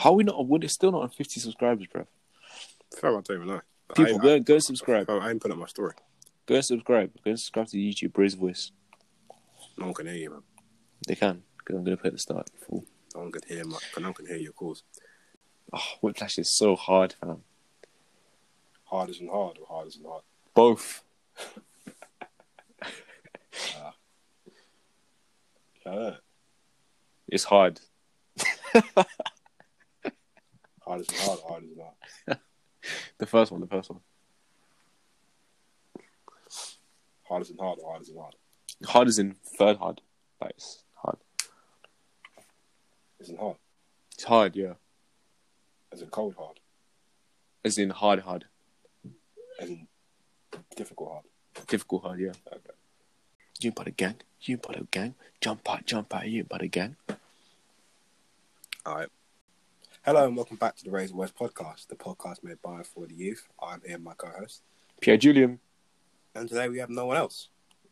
How are we not? We're still not on fifty subscribers, bro. Fam, I don't even know. People, I, go go and subscribe. I, I ain't put up my story. Go subscribe. Go subscribe to YouTube Braze Voice. No one can hear you, man. They can because I'm gonna put the start full. No one can hear my. No one can hear your calls. Oh, Whiplash is so hard, fam. Hard isn't hard, or hard isn't hard. Both. Yeah, It's hard. hard isn't hard, hard isn't hard. The first one. The first one. Hard isn't hard, hard isn't hard. Hard is in third hard. Like it's hard. Isn't hard. It's hard, yeah. As in cold hard. As in hard, hard. As in difficult hard. Difficult hard, yeah. Okay. You of gang. You of gang. Jump out, jump out. You of gang. All right. Hello and welcome back to the Raise A Voice podcast, the podcast made by for the youth. I'm here, my co-host, Pierre Julian. and today we have no one else.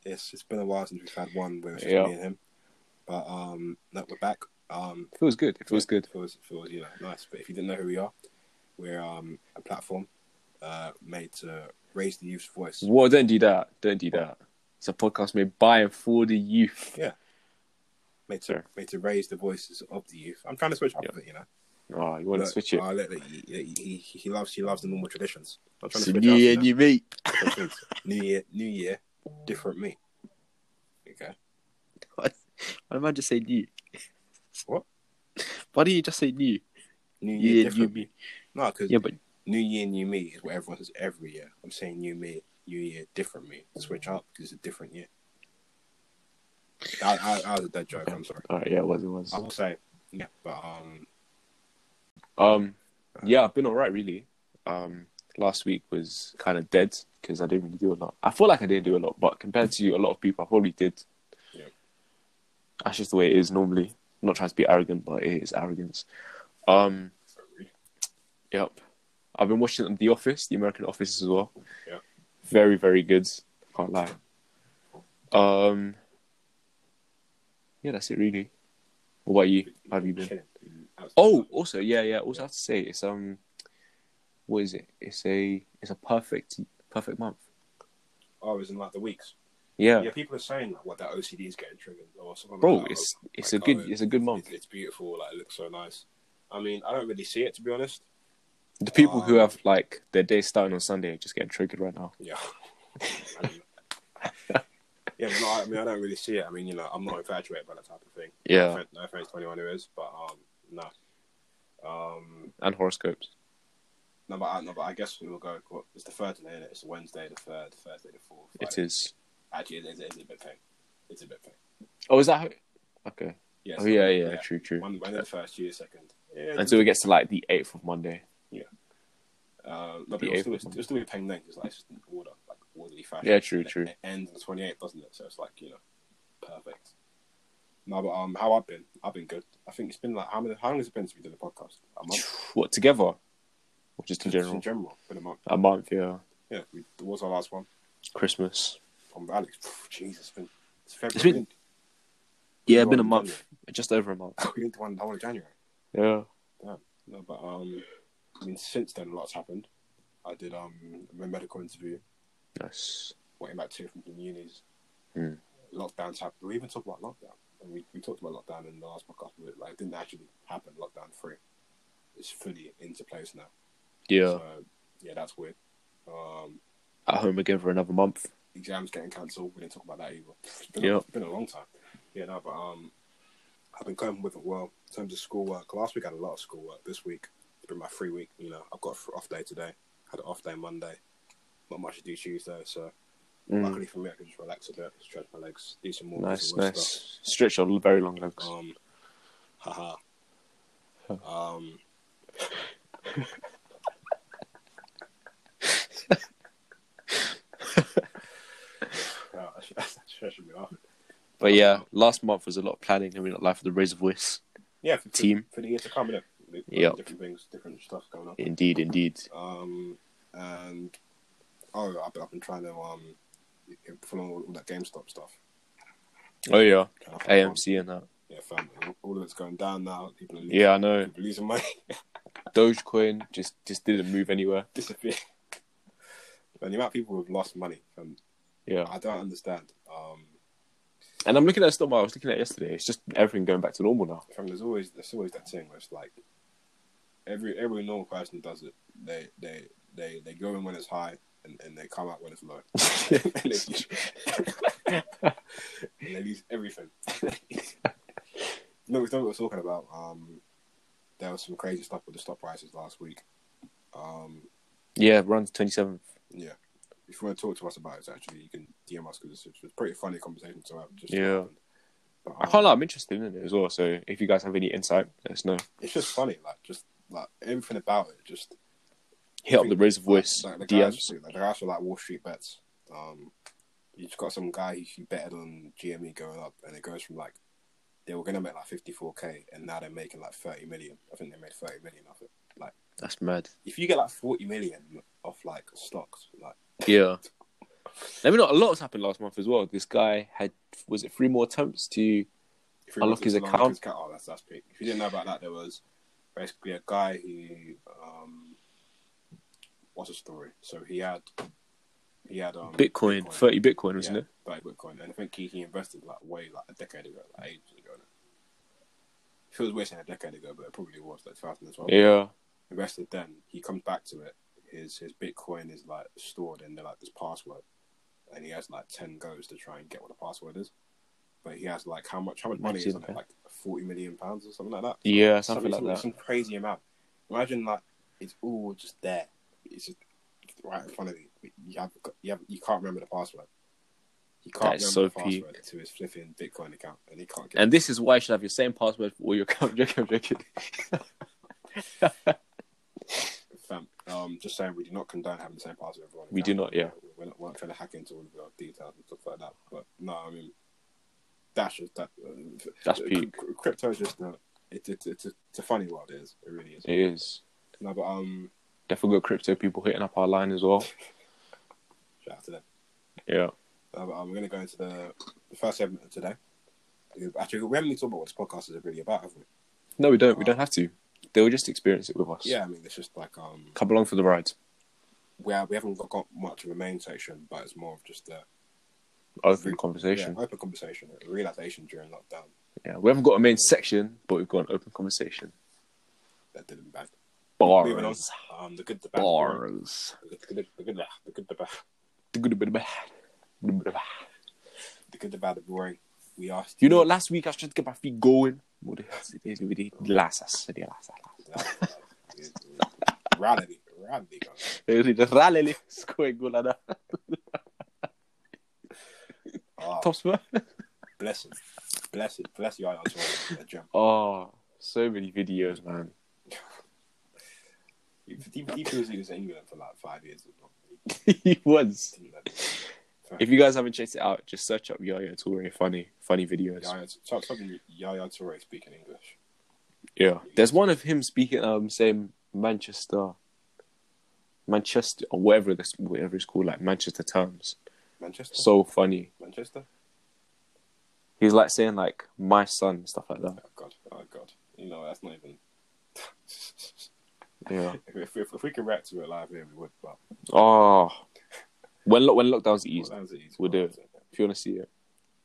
It's it's been a while since we've had one where it's just Yeah. me and him, but um, no, we're back. Um, Feels good. It feels good. feels feels you know nice. But if you didn't know who we are, we're um a platform uh made to raise the youth's voice. Well, don't do that. Don't do that. It's a podcast made by and for the youth. Yeah. Made to made to raise the voices of the youth. I'm trying to switch up Yeah. a bit, you know. Oh, you want to switch it? look, look, he, he, he, he loves he loves the normal traditions. I'm trying to a switch new year, new me. New year, new year, different me. Okay. Why am I just say new? What? Why do you just say new? New year, Yeah, different new me. No, because Yeah, but new year, new me is what everyone says every year. I'm saying new me, new year, different me. Switch up because it's a different year. I, that, that was a dead joke. I'm sorry. all right, yeah, it was, it was. I will say, yeah, but um, Um, yeah, I've been alright really. Um, last week was kind of dead because I didn't really do a lot. I feel like I didn't do a lot, but compared to a lot of people, I probably did. Yeah. That's just the way it is normally. I'm not trying to be arrogant, but it is arrogance. Um, yep. I've been watching The Office, The American Office as well. Yeah. Very, very good. Can't lie. Um, yeah, that's it really. What about you? How have you been? Oh, also, yeah, yeah. Also, I have to say, it's um, what is it? It's a, it's a perfect, perfect month. oh, it's in like the weeks. Yeah, Yeah, people are saying like, what that OCD is getting triggered or something. bro, like it's it's Like, a good, oh, it's a good month. It's, it's beautiful. Like, it looks so nice. I mean, I don't really see it to be honest. The people who um, have like their day starting on Sunday are just getting triggered right now. Yeah. yeah, but no, I mean, I don't really see it. I mean, you know, I'm not infatuated by that type of thing. No Yeah, offense, no offense to anyone who is, but um, no. Um, and horoscopes. no, but I, no, but I guess we'll go. What, it's the third today, is It's Wednesday the third, Thursday the fourth. It Friday. is. Actually, it is, it is a bit thing. It's a bit thing. Oh, is that? How... Okay. Yeah. Oh so, yeah, yeah, true, true. One, one of the first, year second. Yeah. Until it gets to like the eighth of Monday. Yeah uh, no, but it'll eighth still, it'll still be paying then because like, it's just in order, like orderly fashion. Yeah, true, And true. It ends on the 28th, doesn't it? So it's like you know, perfect. No, but um, how I've been? I've been good. I think it's been like how many? How long has it been since we did the podcast? A month. What together? Or just in Just general? In general, been a month. A month, yeah. Yeah, we, it was our last one Christmas. from Alex. Jesus, it's been it's February. It's been- Yeah, been a month, just over a month. We didn't do one the whole of January. Yeah. Yeah. No, but um, I mean, since then, a lot's happened. I did um a medical interview, Nice. waiting back to from the unis. Hmm. Lockdowns happened. We even talked about lockdown. And we, we talked about lockdown in the last podcast, but like, it didn't actually happen. Lockdown three, it's fully into place now. Yeah. So yeah, that's weird. Um, At home again for another month. exams getting cancelled. We didn't talk about that either. It's been, Yeah. a, it's been a long time. Yeah, no, but um, I've been coping with it well in terms of schoolwork. Last week I had a lot of schoolwork. This week it's been my free week. You know, I've got an off day today. Had an off day Monday. Not much to do Tuesday, so Mm. luckily for me, I can just relax a bit, stretch my legs, do some more. Nice, nice. Stretch your very long legs. Stuff. Um, haha. um. Yeah, that should- that off. But yeah, last month was a lot of planning. I mean, life of the Raise A Voice Yeah, for, team. for the year to come, Yep. Different things, different stuff going on. Indeed, indeed. Um, and oh, I've been, I've been trying to um follow all, all that GameStop stuff. Oh yeah, to find. AMC and that. Yeah, fam. All of it's going down now. People are losing, Yeah, I know. losing money. Dogecoin just just didn't move anywhere. disappear. But the amount of people who've lost money, um, Yeah, I don't understand. Um, and I'm looking at the stock market. I was looking at yesterday. It's just everything going back to normal now. from there's always there's always that thing where it's like every every normal person does it. They they they they go in when it's high and, and they come out when it's low. and, they lose, and they lose everything. no, we thought we were talking about. Um, there was some crazy stuff with the stock prices last week. Um, yeah, runs twenty seventh. yeah. If you want to talk to us about it, actually, you can DM us because it's, it's a pretty funny conversation to have. Just Yeah. But, I um, can't lie, I'm interested in it as well. So if you guys have any insight, let us know. It's just funny, like just like everything about it. Just Hit up the Raise A Voice Like, the guys, DMs. like, the guys are like Wall Street bets. Um, you just got some guy he betted on GME going up, and it goes from like they were gonna make like fifty four k, and now they're making like thirty million. I think they made thirty million off it. Like That's mad. if you get like forty million off like stocks, like Yeah. Let me know. A lot has happened last month as well. This guy had was it three more attempts to Unlock his account. his account, oh, that's that's big. If you didn't know about that, there was basically a guy who um, what's the story? So he had he had um, Bitcoin, thirty Bitcoin, wasn't yeah, it? Like Bitcoin, and I think he, he invested like way like a decade ago, like ages ago. Now. Feels weird saying a decade ago, but it probably was like 2012. Yeah. Invested then, he comes back to it. His his Bitcoin is like stored in there like this password, and he has like ten goes to try and get what the password is. But he has like how much how much money is on it? Like forty million pounds or something like that. Yeah, something like that. Some crazy amount. Imagine like it's all just there. It's just right in front of you. You have you have you can't remember the password. He can't remember so the password peak. to his flipping Bitcoin account, and he can't get. And this is why you should have your same password for all your account. Joking, I'm joking. Fam, um, just saying, we do not condone having the same password. for everyone. We do not, yeah. We're not, we're not trying to hack into all of your details and stuff like that. But no, I mean, that's just that. Uh, That's peak. Crypto is just no. It, it, it's, a, it's a funny world. It is. It really is. It is. No, but um, Definitely got crypto people hitting up our line as well. shout out to them. Yeah. Um, we're going to go into the, the first segment of today. Actually, we haven't talked about what this podcast is really about, have we? No, we don't. We don't have to. They'll just experience it with us. Yeah, I mean, it's just like um, Come along for the ride. we have, we haven't got, got much of a main section, but it's more of just a Open yeah, conversation. open conversation, a realization during lockdown Yeah. We haven't got a main section, but we've got an open conversation. that didn't bad. Bars. um, the good, the bad. Bars. the good, the good, the good, the good, the bad, The good, the bad, the good, the bad. the good, the bad, the boring. We asked You know, last week I was trying to get my feet going. What the hell is it? What the- Lasas. The lasas. reality, reality, guys. Det är rally skojgullarna. Oh, Top spur. bless him, bless it, bless you, I gem. Oh, so many videos, man. He, he, he feels he was in England for like five years as well. he was. If you guys haven't checked it out, just search up Yaya Toure. Funny, funny videos. Yaya, something Yaya Toure speaking English. Yeah. There's one of him speaking, um, saying Manchester, Manchester, or whatever this, whatever it's called, like Manchester terms. Manchester, So funny. Manchester. He's like saying like my son, stuff like that. Oh God, oh God. You know that's not even. Yeah. if, if, if we can react to it live here, we would. But Oh, when lo- when lockdowns ease, we'll do it. if you want to see it.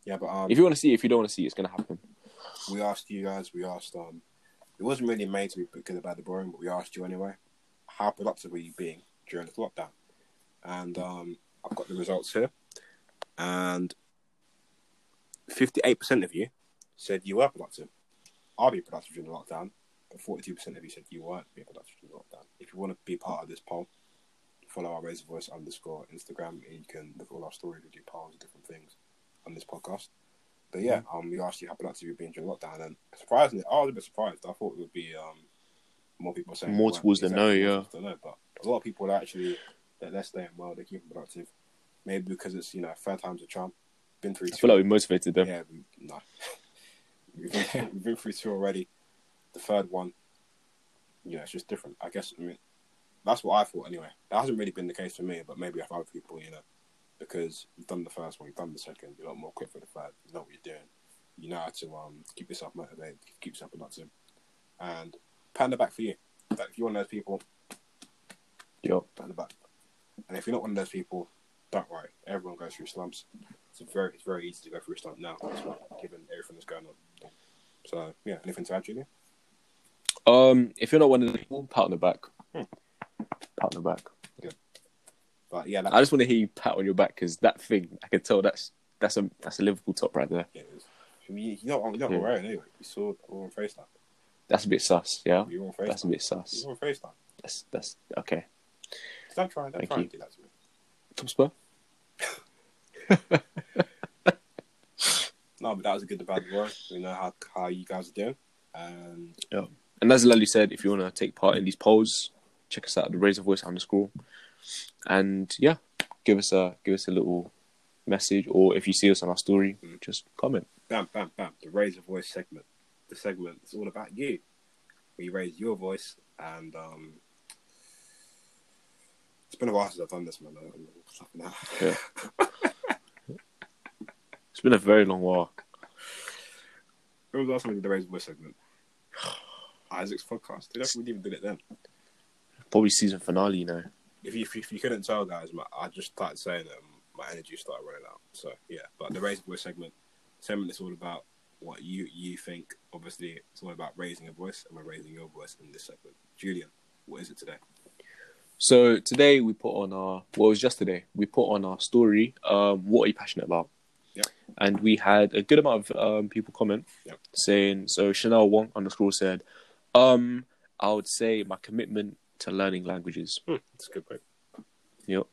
Yeah, but um, If you want to see it, if you don't want to see it, it's gonna happen. we asked you guys. We asked um, it wasn't really made to be good about the boring, but we asked you anyway. How productive were you being during the lockdown? And um, I've got the results here, and fifty-eight percent of you said you were productive. I'll be productive during the lockdown, but forty-two percent of you said you weren't being productive during the lockdown. If you want to be part of this poll, follow our Raise A Voice underscore Instagram, and you can look at all our stories. We do polls, and different things on this podcast. But yeah, um, we asked you how productive you've been during lockdown, and surprisingly, I was a bit surprised. I thought it would be um, more people saying More towards the no, yeah. the no, but a lot of people are actually that they're staying well, they're keeping productive. Maybe because it's you know third time's a charm. Been through I two. feel like we motivated them. yeah, we, no, we've, been, we've been through two already. The third one, you know, it's just different. I guess. I mean, that's what I thought anyway. That hasn't really been the case for me, but maybe for other people, you know, because you've done the first one, you've done the second, you're a lot more quick for the third. You know what you're doing. You know how to um keep yourself motivated, keep yourself productive, and the back for you. Like if you're one of those people, on the back. And if you're not one of those people, don't worry. Everyone goes through slumps. It's very it's very easy to go through a slump now, well, given everything that's going on. So yeah, anything to add, Julia? Um, if you're not one of the people, pat on the back. Hmm. Pat on the back. But yeah, that, I just want to hear you pat on your back because that thing, I can tell that's that's a that's a Liverpool top right there. yeah, it is. I mean, you're not, you're not Yeah. wearing anyway. You saw on FaceTime. That's a bit sus. Yeah, You're on FaceTime. that's a bit sus. You're on FaceTime. That's that's okay. Don't try, don't Thank try you. and do that to me. Spur. No, but that was a good debate, bro. We know how how you guys are doing, and And as Lally said, if you want to take part in these polls, check us out at the Raise A Voice underscore. And yeah, give us a give us a little message, or if you see us on our story, Mm. just comment. bam, bam, bam. The raise your voice segment. The segment is all about you. We raise your voice, and um, it's been a while since I've done this, man. I'm. Yeah. It's been a very long while. When was the last time we did the raise your voice segment? Isaac's podcast. We didn't even did it then. Probably season finale, you know. If you, if you, if you couldn't tell, guys, my, I just started saying that my energy started running out. So yeah, but the raise your voice segment, segment is all about what you you think. Obviously, it's all about raising a voice, and we're raising your voice in this segment. Julian, what is it today? So today we put on our well, it was just today. We put on our story. Um, what are you passionate about? Yep. And we had a good amount of um, people comment Yep. saying. So Chanel Wong underscore said, um, I would say my commitment to learning languages. Hmm, that's a good point. Yep.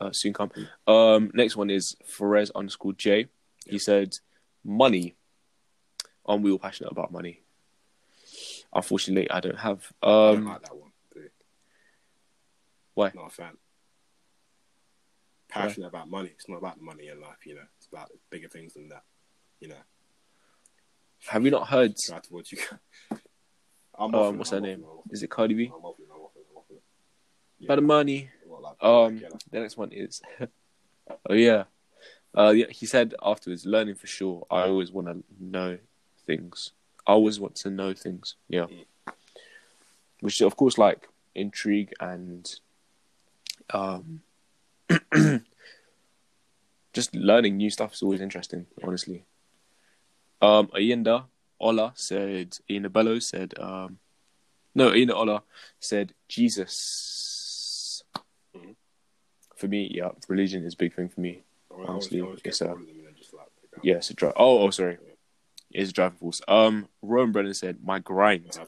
Uh, soon come. Um, next one is Ferez underscore J. He Yep. said, money. Um, we were passionate about money. Unfortunately, I don't have. I don't Um, like that one. dude. Why? Not a fan. Passionate about money. It's not about money in life, you know. It's about bigger things than that. You know. have you not heard? Try towards you. Um, what's I'm her name? Is it Cardi B? I'm waffling, I'm I'm waffling. Yeah. About the money. Like- Um, yeah, the next one is, oh yeah, uh, yeah. He said afterwards, learning for sure. I always want to know things. I always want to know things. Yeah, Mm. which of course like intrigue and um, just learning new stuff is always interesting. Honestly, um, Ayinda Ola said. Ina Bello said. Um, no, Ina Ola said Jesus. Mhm. For me, yeah, religion is a big thing for me. Always- honestly, I always it's, get all of them and then just like. Yeah, it's a drive. Oh, oh, sorry, it's a driving force. Um, Rowan Brennan said my grind,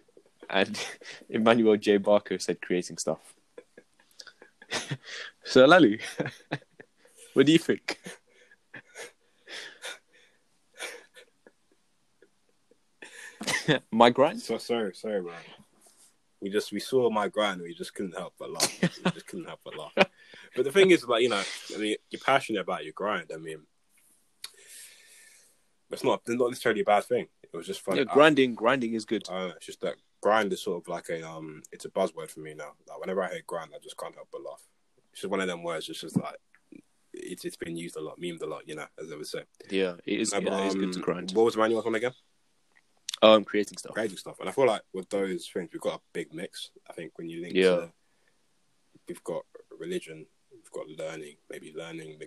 and Emmanuel J Barker said creating stuff. so, Lally, what do you think? my grind. So sorry, sorry, man. We just we saw my grind. We just couldn't help but laugh. we just couldn't help but laugh. But the thing is, like you know, I mean, you're passionate about your grind. I mean, it's not not necessarily a bad thing. It was just fun. Yeah, I- grinding. Grinding is good. I it's just that grind is sort of like a um, it's a buzzword for me now. Like whenever I hear grind, I just can't help but laugh. It's just one of them words. It's just like it's it's been used a lot, memed a lot. You know, as I would say. Yeah, it is. No, but, yeah, it is good um, to grind. What was the manual one again? Um, creating stuff. creating stuff. And I feel like with those things, we've got a big mix. I think when you link Yeah. to, we've got religion, we've got learning, maybe learning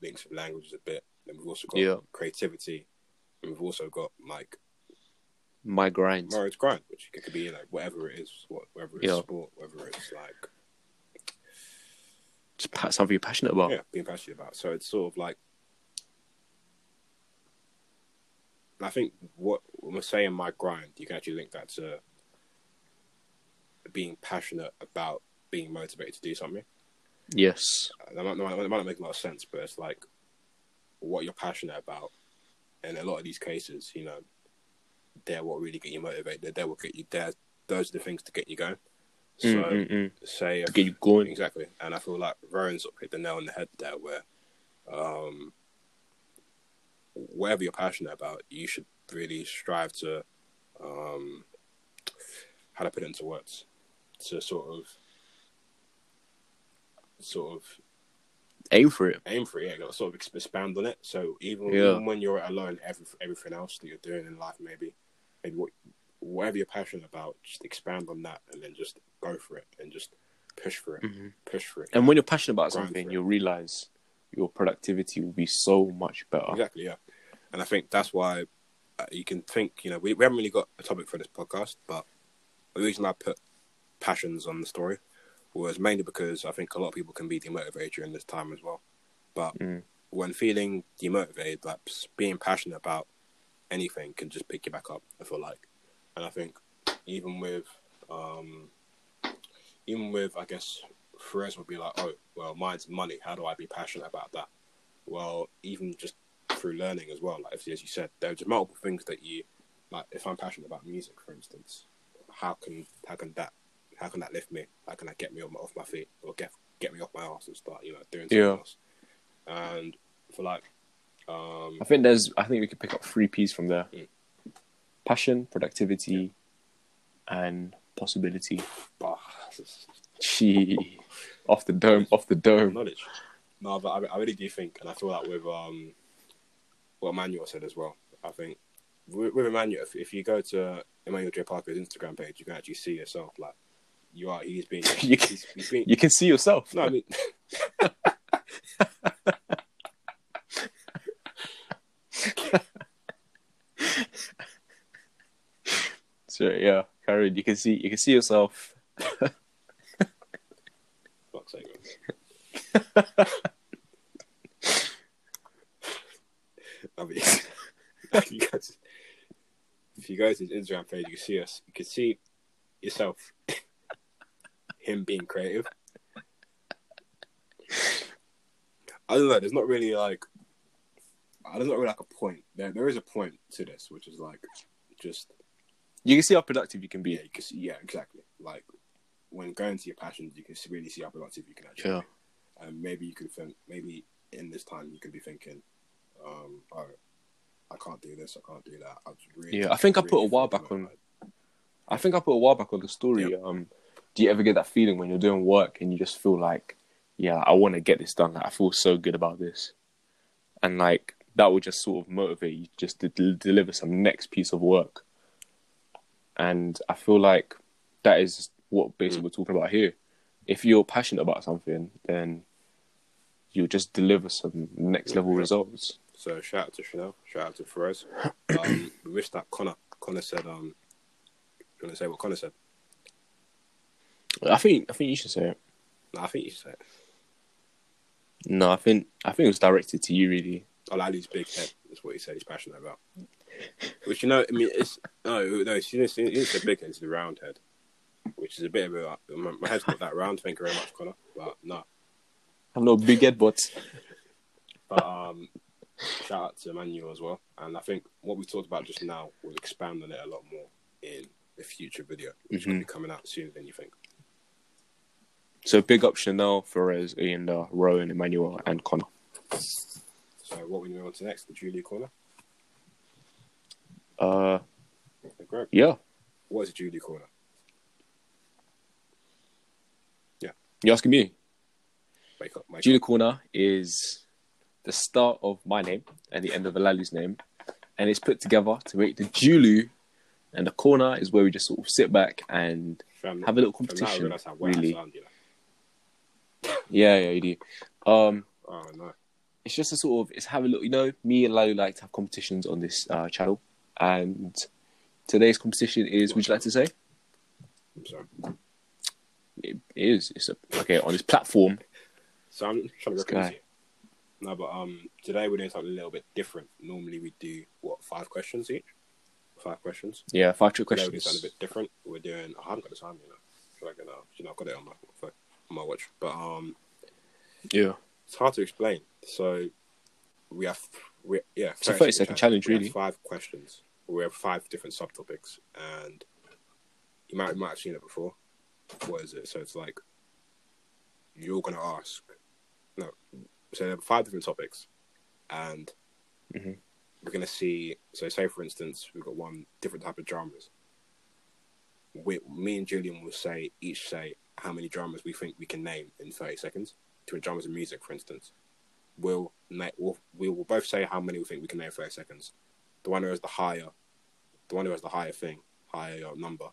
links with languages a bit. Then we've also got Yeah. creativity. And we've also got like My grind. marriage grind, which it could be, like whatever it is, what, whether it's Yeah. sport, whether it's like, Just something you're passionate about. yeah, being passionate about. So it's sort of like, I think what when we're saying my grind, you can actually link that to being passionate about being motivated to do something. Yes. that might, that might not make a lot of sense, but it's like what you're passionate about. And a lot of these cases, you know, they're what really get you motivated. They're, they're what get you there. Those are the things to get you going. So, Mm, mm, mm. say, To get you going. exactly. And I feel like Rowan sort of hit the nail on the head there, where um, whatever you're passionate about, you should really strive to, um, how to put it into words, to sort of, sort of Aim for it. aim for it. Yeah, sort of expand on it. So even, Yeah. even when you're alone, every, everything else that you're doing in life, maybe, maybe what, whatever you're passionate about, just expand on that, and then just go for it, and just push for it, Mhm. push for it. And when you're passionate about something, you'll realize your productivity will be so much better. Exactly, yeah. And I think that's why uh, you can think, you know, we, we haven't really got a topic for this podcast, but the reason I put passions on the story was mainly because I think a lot of people can be demotivated during this time as well. But Mm. when feeling demotivated, like being passionate about anything can just pick you back up, I feel like. And I think even with, um, even with, I guess, Perez would be like, oh, well, mine's money. How do I be passionate about that? Well, even just through learning as well, like as you said, there's multiple things that you like. If I'm passionate about music, for instance, how can how can that how can that lift me? How can that get me off my, off my feet or get get me off my ass and start you know doing something Yeah. else? And for like, um, I think there's. I think we could pick up three P's from there: Mm. passion, productivity, and possibility. Gee, off the dome, off the dome. knowledge. No, but I, I really do think, and I feel that with um, what Emmanuel said as well. I think with, with Emmanuel, if, if you go to Emmanuel J Parker's Instagram page, you can actually see yourself. Like you are, he's being, You can- he's, he's being. You can see yourself. No, I mean, So yeah, Karen, you can see you can see yourself. I mean, if you guys, if you go to his Instagram page, you can see us. You can see yourself, him being creative. I don't know. There's not really like, I there's not really like a point. There, there is a point to this, which is like, just You can see how productive you can be. yeah, you can see, yeah, exactly. Like when going to your passions, you can really see how productive you can actually. Yeah. be. And maybe you could think, maybe in this time you could be thinking, um, oh, I can't do this, I can't do that. I really, Yeah, I think I put a while back on- demotivated. I think I put a while back on the story. Um, do you ever get that feeling when you're doing work and you just feel like, yeah, I want to get this done. Like, I feel so good about this, and like that would just sort of motivate you just to del- deliver some next piece of work. And I feel like that is what basically we're talking about here. If you're passionate about something, then you'll just deliver some next level results. So shout out to Chanel, shout out to Perez. Um, we wish that Connor, Connor said, um, you want to say what Connor said? I think I think you should say it. No, I think you should say it. No, I think I think it was directed to you really. Oh, Ali's big head is what he said he's passionate about. Which you know, I mean, it's no, no, she didn't, she big head, it's the round head, which is a bit of a my, my head's not that round. Thank you very much, Connor. But no, I'm not big head, but but um, shout out to Emmanuel as well. And I think what we talked about just now will expand on it a lot more in the future video, which will be coming out sooner than you think. So big up Chanel, Perez, Ian, uh, Rowan, Emmanuel, and Connor. So what we move on to next, the Julie corner. Uh, Greg, yeah, what is a Julie corner? Yeah. You asking me? Wake Julie. Corner is the start of my name and the end of Alalu's name, and it's put together to make the Julu, and the corner is where we just sort of sit back and Fam, have a little competition. realise how wet I Really, sound, you know. yeah, yeah, you do. Um, Oh no. it's just a sort of it's have a little. You know, me and Lalu like to have competitions on this uh, channel, and today's competition is. Would you like to say? I'm sorry. It is. It's a, okay on this platform. So I'm trying to guy. you. No, but um, today we're doing something a little bit different. Normally we do what five questions each. Five questions. Yeah, five trick Today we're doing something a bit different. We're doing. I haven't got the time, you know. Should I get? You know, I've got it on my phone, on my watch. But um, Yeah. it's hard to explain. So we have, we yeah, It's a 30 second challenge, have really. five questions. We have five different subtopics, and you might you might have seen it before. What is it? So it's like you're gonna ask. No, so there are five different topics, and Mhm. we're gonna see. So say for instance, we've got one different type of dramas. We, me and Julian will say each say how many dramas we think we can name in thirty seconds to a genres of music, for instance, we'll, na- we'll we will both say how many we think we can name in thirty seconds. The one who has the higher, the one who has the higher thing, higher number,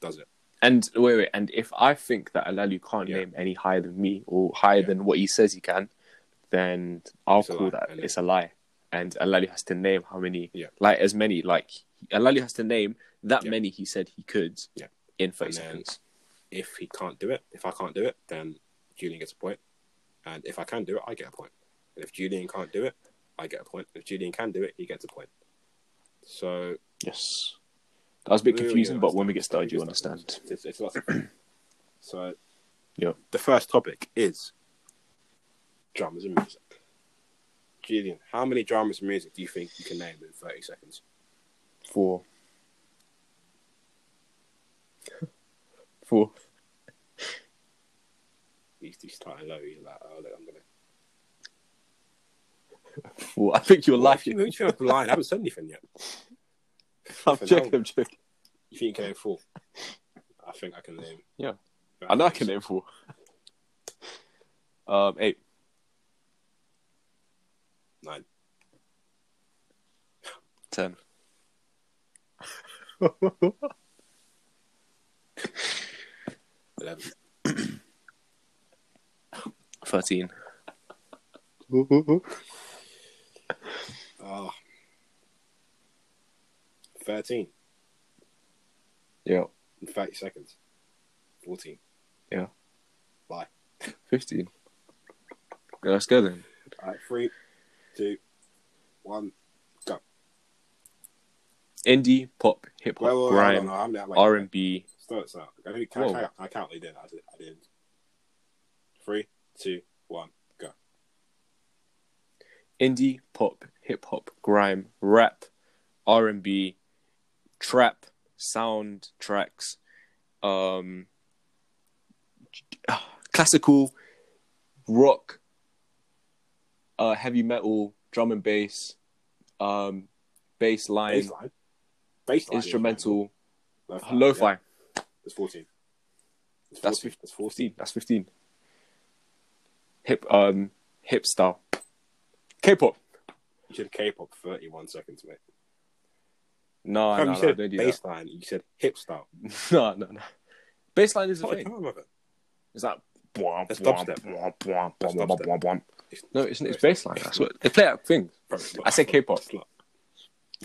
does it. And wait, wait. And if I think that Alalu can't Yeah. name any higher than me or higher Yeah. than what he says he can, then I'll It's call that it? it's a lie. And Alalu has to name how many, Yeah. like as many, like Alalu has to name that many he said he could in 30 And seconds. If he can't do it, if I can't do it, then Julian gets a point. And if I can do it, I get a point. And if Julian can't do it, I get a point. If Julian can do it, he gets a point. So Yes. That was a bit Really confusing, but when we get started, you understand. It's, it's lots. So, Yeah. the first topic is dramas and music. Julian, how many dramas and music do you think you can name in 30 seconds? Four. Four. He's, he's starting low. He's like, oh, look, I'm going to. Four. I think you're What lying. if you, if you're blind, I haven't said anything yet. I'm joking, I'm joking. You think you can name four? I think I can name. Yeah. I know I can name four. Um, eight. Nine. Ten. Eleven. Thirteen. oh 13. Yeah. In 30 seconds. 14. Yeah. Bye. 15. Yeah, let's go then. All right, three, two, one, go. Indie, pop, hip hop, well, grime, no, R and B. Start this out. I, think, can, can, I, can't really do that. I didn't. Three, two, one, go. Indie, pop, hip hop, grime, rap, R and B, trap, sound tracks, um, classical, rock, uh, heavy metal, drum and bass, um, bass line, Bassline. Bassline. instrumental, Lo-fi. lo-fi. Yeah, That's 14. It's That's 14. That's 14. Fifteen. That's fifteen. Hip, um, hip style, K-pop. You said K-pop 31 seconds, mate. No, Fam, no, you no, said don't do that. bassline. You said hip style. No, no, no. Baseline is a What thing. time of it? It's like bwah, That's dubstep. That's No, it's it's bassline. That's what they play at things. Bro, it's not- I say K-pop. it's not.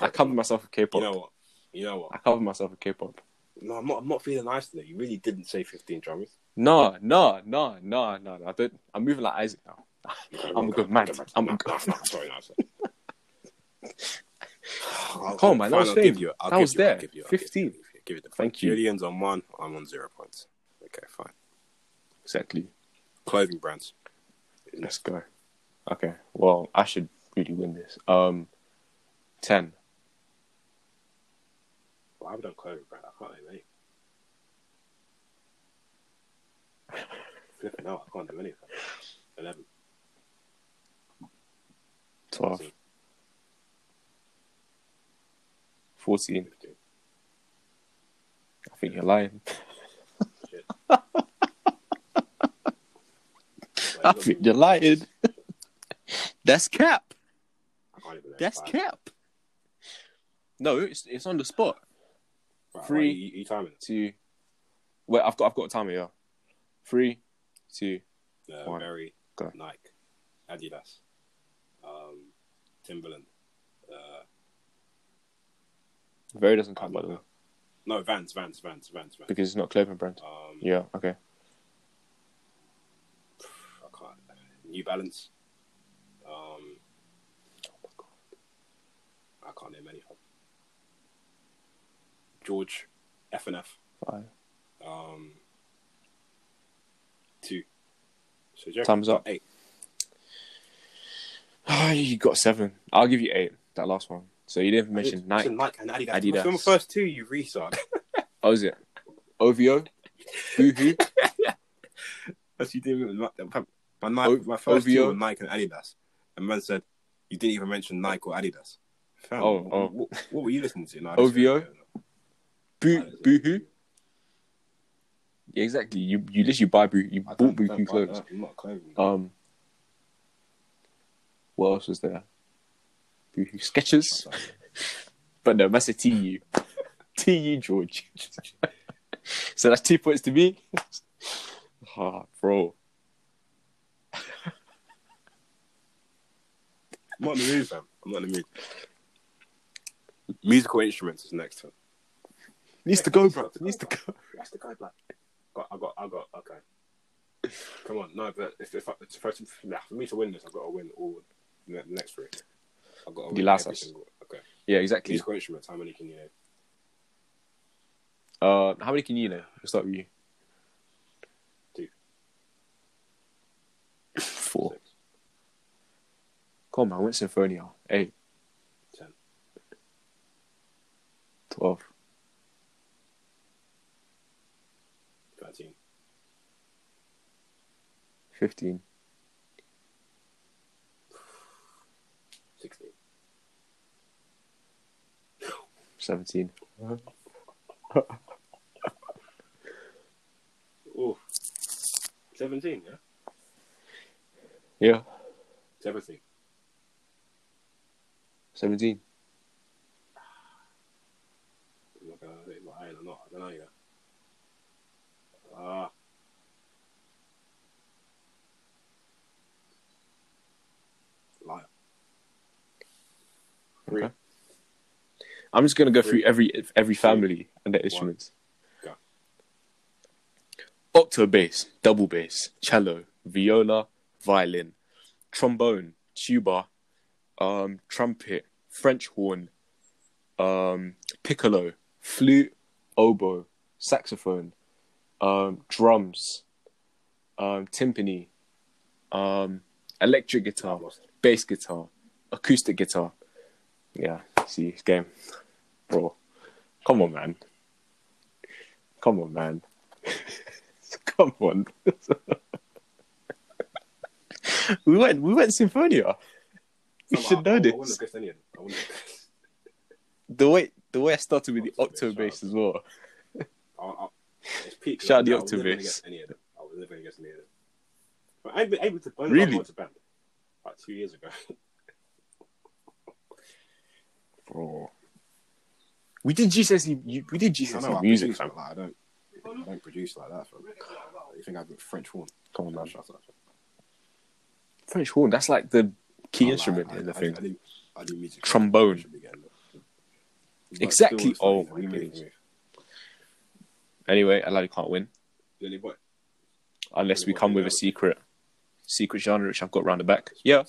I cover myself with K-pop. You know what? You know what? I cover myself with K-pop. No, I'm not. I'm not feeling nice today. You really didn't say 15 drummers. No, no, no, no, no. I don't. I'm moving like Isaac now. I'm a good man. I'm a good. no, no, sorry, no, sorry. I'll- Come on, man, that was fame. you- give was you- there. give you- I'll you- 15. I'll give you- Give it the Thank you. Julian's on one. I'm on zero points. Okay, fine. Exactly. Clothing brands. Let's go. Okay. Well, I should really win this. Um, ten. Well, I've done clothing brand. I can't name any. Flipping out. I can't do anything. Eleven. 12, 14. 15. I think you're lying. I think you're lying. That's cap. I can't even name That's five. cap. No, it's it's on the spot. Right, Three. right, you, you timing it. Two. Wait, I've got I've got a timer. Yeah. Three, two. Uh, One. Very Go. Nike, Adidas, um, Timberland. Uh, Very doesn't count by the way no, Vans, Vans, Vans, Vans, Vans. because it's not clothing brand. Um, Yeah. Okay. I can't. New Balance. Um, I can't name any of them. George, F and F. Five. Um, two. So Jeff Time's up. Eight. Ah, you got seven. I'll give you eight. That last one. So you didn't mention Nike. Nike and Adidas. Adidas. From the first two, you retard. Oh, is it? OVO. Boohoo. That's you did my, my, O- my first two OVO? were Nike and Adidas. And man said you didn't even mention Nike or Adidas. Fam, Oh, what, oh. What, what were you listening to? No, OVO? Boo. Boohoo. Yeah, exactly. You you literally buy Bu- you I bought don't, Buku don't buy clothes. that. I'm not a clothing. Um, what else was there? Buku Skechers, but no, that's a TU. TU George. so that's two points to me. Ah, bro. I'm not in the mood, fam. I'm not in the mood. Musical instruments is next. Time. Needs to go, bro. Needs to go. That's the guy, black. Got, I got, I got. Okay. Come on, no, but if if I, if I, for me to win this, I've got to win all the the next three. I've got to The last us. single. Okay. Yeah, exactly. Musical instruments. How many can you name? Uh, how many can you know? Let's start with you. Two. Four. Six, Come on, man. Went Symphonia. Eight. ten, Twelve. thirteen, 15. 17. Oh. 17, yeah? Yeah. 17. 17. I'm not gonna say my iron or not. I don't know yet. Ah. Liar. Three. Okay. I'm just gonna go through every every family and their instruments. Go. Octo bass, double bass, cello, viola, violin, trombone, tuba, um, trumpet, French horn, um, piccolo, flute, oboe, saxophone, um, drums, um, timpani, um, electric guitar, bass guitar, acoustic guitar. Yeah, see, game. Bro, come on, man. Come on, man. come on. we went, we went Symphonia. We Somehow, should know I, this. wouldn't have guessed any of them. I wouldn't have. The way, the way I started with the Octo octo bass, bass as well. I. Shout out the I was Octobass. guess any of them. I was never going to guess any of them. But I've been able to I Really? to band like two years ago. Bro. We did GCSE, you- we did I GCSE know I music, produce, fam. but, like, I don't. I don't produce like that. Fam. You think I've got French horn? Come on, man. Shut up. French horn, that's like the key I- instrument I, in the I, thing. I, do, I do music. Trombone. Should be getting it. But Exactly. Oh, like, my you you. Anyway, Alali can't win unless we come you with a secret, secret genre which I've got round the back. Yeah.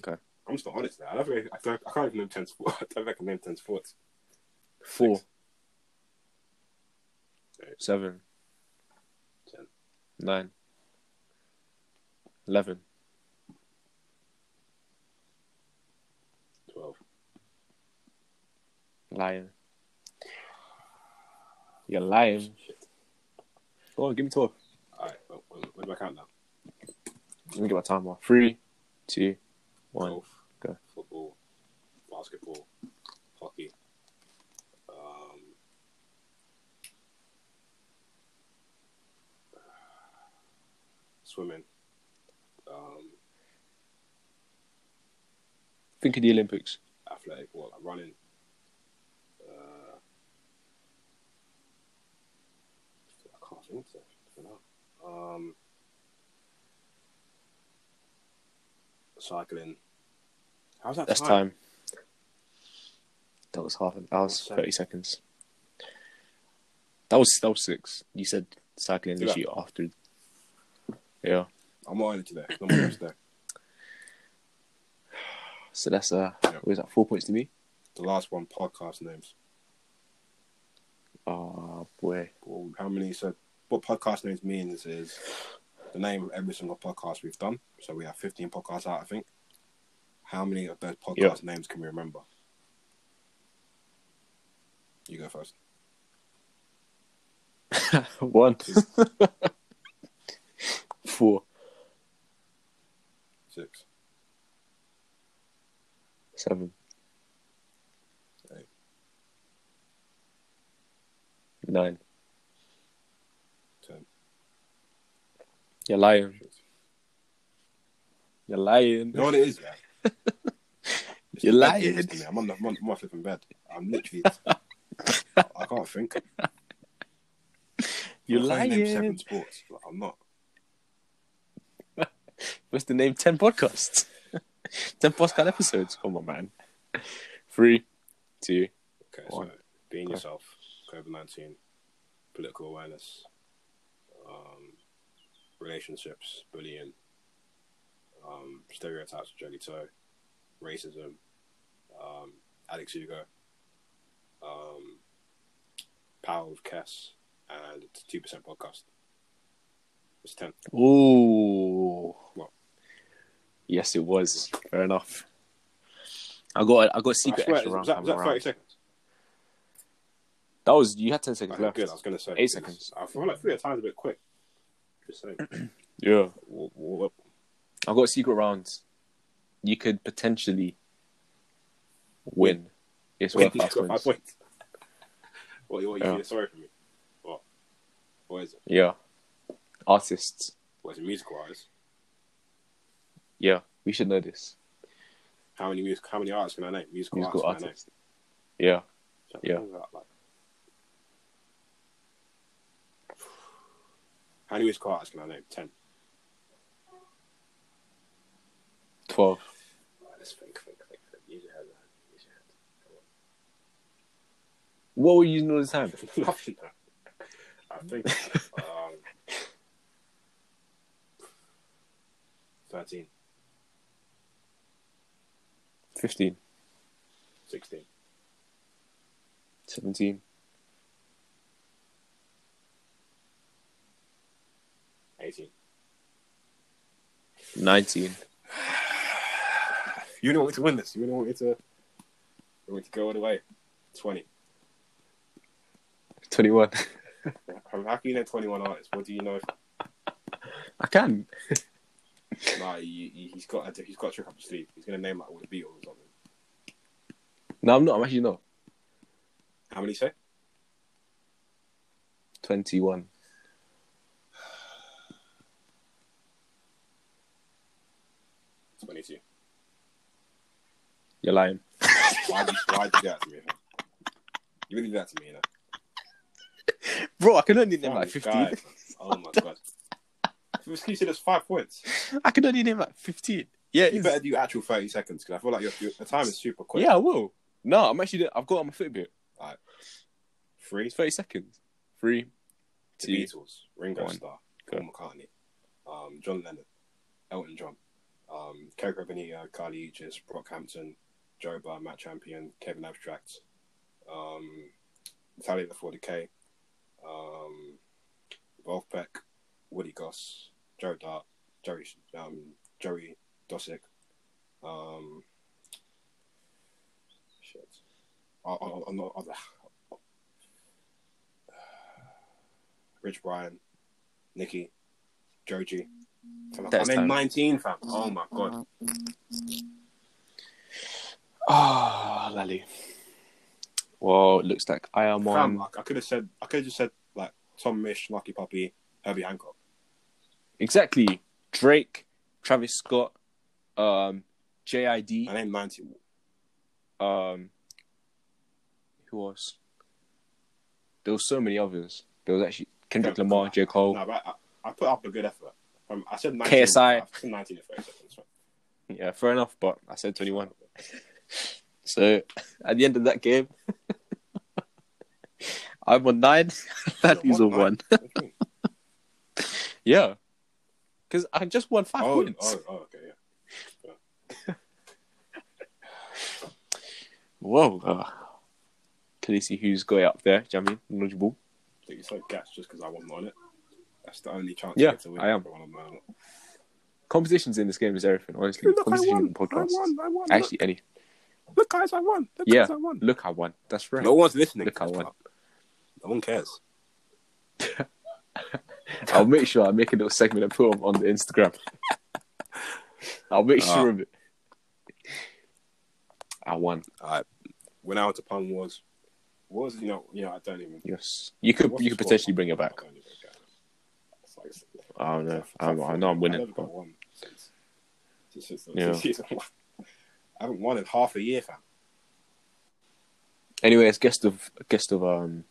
Okay. I'm just honest now. I, don't think, I, don't, I can't even name 10 sports. I don't think I can name 10 sports. Four, Eight. seven, Ten. nine, eleven, 12. lying. You're lying. Shit. Go on, give me twelve. Alright, well, when, when do I count now? Let me get my timer. Three, two, one. Golf, go. football, basketball, hockey, um, swimming, um, Think of the Olympics. athletic, what, like running, uh, I can't think of it. I don't know. Um, cycling. How's that That's time. That was half. That was thirty seconds. That was that was six. You said cycling Yeah. literally after. Yeah. I'm not on it today. More rest today. So that's uh, Yeah. what is that? Four points to me. The last one, podcast names. Oh boy. Well, how many? So, what podcast names means is the name of every single podcast we've done. So we have 15 podcasts out, I think. How many of those podcast yep. names can we remember? You go first. One. Four. Six. Seven. Eight. Nine. Ten. You're lying. You're lying. You know what it is, yeah? You're lying. games to me. I'm on the I'm on, I'm on flipping bed. I'm literally. I can't think. You're can't name seven sports. Like, I'm not. What's the name? 10 podcasts. 10 podcast episodes. Come on, man. Three, two. Okay, One. so being Okay. yourself, COVID nineteen, political awareness, um, relationships, bullying, um, stereotypes of Jolie Toe, racism, um, Alex Hugo, um, Power of Kess, and two percent podcast. It's ten. Ooh. What? Yes, it was. Fair enough. I got I got a secret swear, extra round was that, was that thirty seconds? That was you had ten seconds Okay, left. good. I was going to say Eight seconds. I feel like three times a bit quick. Just saying. Yeah. Wha- wha- I got a secret round. You could potentially win. It's worth five five points. What, what you Yeah. sorry for me? What? What is it? Yeah. Artists. What is it musical artists? Yeah. We should know this. How many music? How many artists can I name? Musical, Musical artists. artists. Yeah. Name? Yeah. Like- How many musical artists can I name? Ten. 12. What were you using all the time? Nothing. I think um, thirteen. 15. 16. 17. 18. 19. You don't want me to win this. You don't want me to. You want me to go all the way. 20. 21. How, how can you know 21 artists? What do you know? I can. Nah, he, he's got a, he's got a trick up his sleeve. He's gonna name like all the Beatles or something. No, I'm not. I'm actually not. How many say? 21. Twenty-two. You're lying. Why did why did you do that to me? You really did that to me, you know. Bro, I can only name like 15. guy. Oh my god. You said there's five points, I can only name like 15. Yeah, you it's, better do actual 30 seconds because I feel like your, your, time is super quick. yeah, I will. No, I'm actually. I've got on my Fitbit. Three. It's 30 seconds. Three, The two. Beatles, Ringo one. Starr. Paul McCartney, um, John Lennon, Elton John, um, Coco Benito, Kali Uchis, Brockhampton, Joba, Matt Champion, Kevin Abstract, um, Natalia the 40K, um, Vulfpeck, Woody Goss, Joe Dart, Jerry, um, Joey Dosik, um, shit. Oh, oh, oh, no, oh, Rich Brian, Nikki, Joji. I That's named time. 19, fam. Oh my god. Ah, Lally. Well, it looks like I am Fam, on. I, could have said, I could have just said, like, Tom Misch, Lucky Puppy, Herbie Hancock. Exactly. Drake, Travis Scott, um, JID, I named 19. um, who else? There was so many others. There was actually Kendrick Lamar, J. Cole. No, but I, I put up a good effort. Um, I said 19. KSI. I said 19 in 30 seconds. fam. Yeah, fair enough, but I said 21. So at the end of that game, I'm on nine. that is a one. What do you mean? Yeah. Because I just won five oh, points. oh, oh, okay, yeah. Whoa. Uh, can you see who's got it up there? Do you know what I mean? Knowledgeable. So you're so just because I wasn't on it. That's the only chance Yeah, you get to win. I am. for one of them. Competitions in this game is everything, honestly. Look, I Competition won. in podcasts. I won. I won. Actually, any. Look, look, guys, I won. Look, Yeah. guys, I won. Look, I won. That's right. No one's listening. Look, to I won. part. No one cares. I'll make sure I make a little segment and put them on the Instagram. I'll make sure of it. I won. When I went to Pun Wars, was you know, you know, I don't even Yes. You could What's you could score? potentially bring it back. I don't even care. It's like I don't know. I, top I know I'm winning. I never got but- one since, since, since, Yeah. Since season one. I haven't won in half a year, fam. Anyway, as guest of guest of um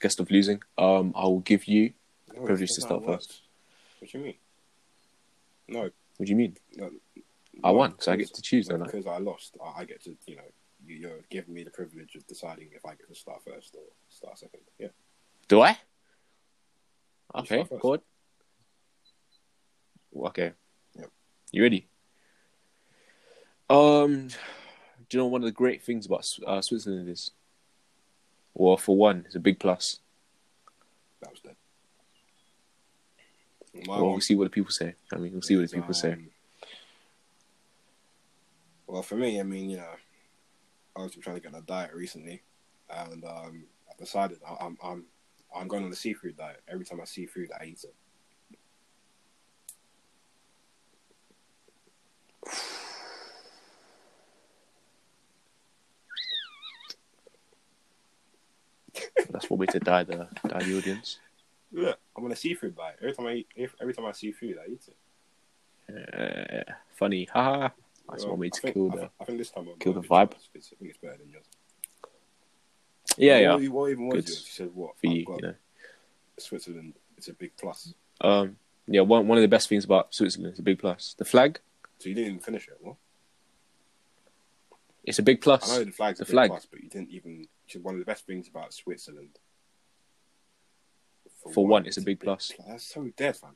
guest of losing, um, I will give you. No, Privilege to start how it works. first. What do you mean? No, What do you mean? no. I won, so I get to choose, don't I? Because I lost, I, I get to, you know, you, you're giving me the privilege of deciding if I get to start first or start second. Yeah. Do I? Okay, start first. go on. Okay. Yep. You ready? Um, do you know one of the great things about uh, Switzerland is? Well, for one, it's a big plus. That was dead. My Well, one we'll see what the people say. I mean, we'll see what the people say. um, Well, for me, I mean, you know, I was trying to get on a diet recently, and um, I decided I, I'm I'm I'm going on a seafood diet. Every time I see food, I eat it. That's one way to die the die the audience. Look, I'm on a seafood diet. Every time I eat, if- every time I see food, I eat it. Uh, funny, haha. That's Well, one way I to think, kill I, the. I think this time I'll kill the vibe. 'cause I think it's better than yours. Yeah, yeah. What, what even was Good. yours? You said what? For you, you know. Switzerland. It's a big plus. Um, yeah, one one of the best things about Switzerland is a big plus. The flag, So you didn't even finish it. What? it's a big plus. I know the flag's The a big flag. plus, but you didn't even. Which is one of the best things about Switzerland. For one, it's a big plus. That's so dead, fam.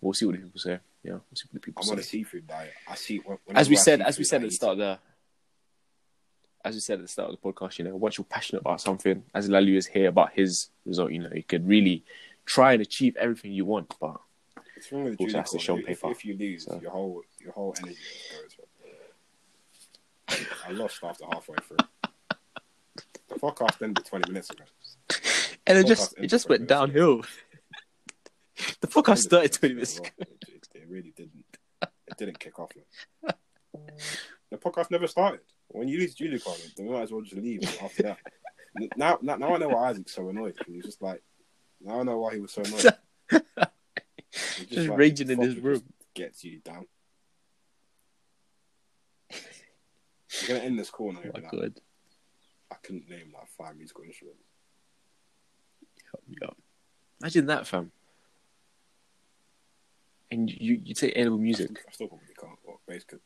We'll see what the people say. Yeah, we'll see what the people say. I'm say. on a seafood diet. I see. when- as we said, as we said at the start it. of the, as we said at the start of the podcast, you know, once you're passionate about something, as Lalu is here about his result, you know, you could really try and achieve everything you want. But It's wrong with Also Julie has to show If, paper. if you lose, So- your whole your whole energy goes. I lost after halfway through. Podcast ended 20 minutes ago. and it Podcast just it just went downhill. the podcast started twenty minutes ago. It, it, it really didn't. It didn't kick off. The podcast never started. When you lose Julie Corner, then we might as well just leave after that. Now, now, now I know why Isaac's so annoyed. He's just like, now I know why he was so annoyed. He's Just raging in his room. Gets you down. We're gonna end this corner. Oh my god. I couldn't name like five musical instruments. Imagine that, fam. And you you take level music. I still probably can't. What bass could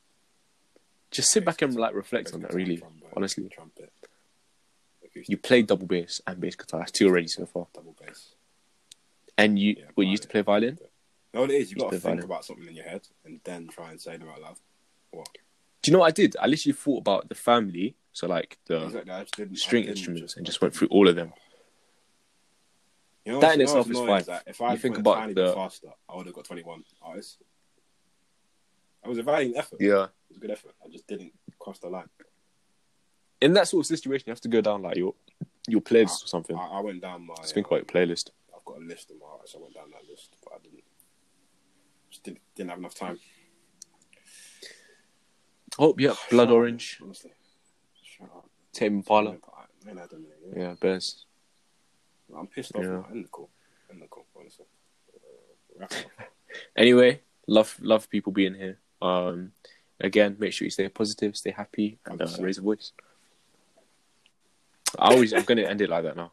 Just sit back and like reflect on that. Really, trombone, honestly. trumpet. you played double bass and bass guitar. That's two already so far. double bass. And you, Yeah, well, you used to play violin. No, it is. You Used got to think violin. about something in your head and then try and say them out loud. Do you know what I did? I literally thought about the family, so like the Exactly. I just didn't. I string instruments, and just went through all of them. You know That in itself is fine. that if I think about the- faster, I would have got 21 artists. It was a valiant effort. Yeah. It was a good effort. I just didn't cross the line. In that sort of situation, you have to go down like your your playlist or something. I, I went down my. Just think um, about your playlist. I've got a list of my artists. I went down that list, but I didn't. Just didn't, didn't have enough time. Oh, yeah, Blood Shut up, Orange, Honestly. Shut up. Tame Impala. Man, I don't know, yeah. Yeah, Bears. I'm pissed off Yeah. now. End the call. End the call, honestly. Uh, up. Anyway, love love people being here. Um, again, make sure you stay positive, stay happy, and uh, raise a voice. I always, I'm gonna end it like that now.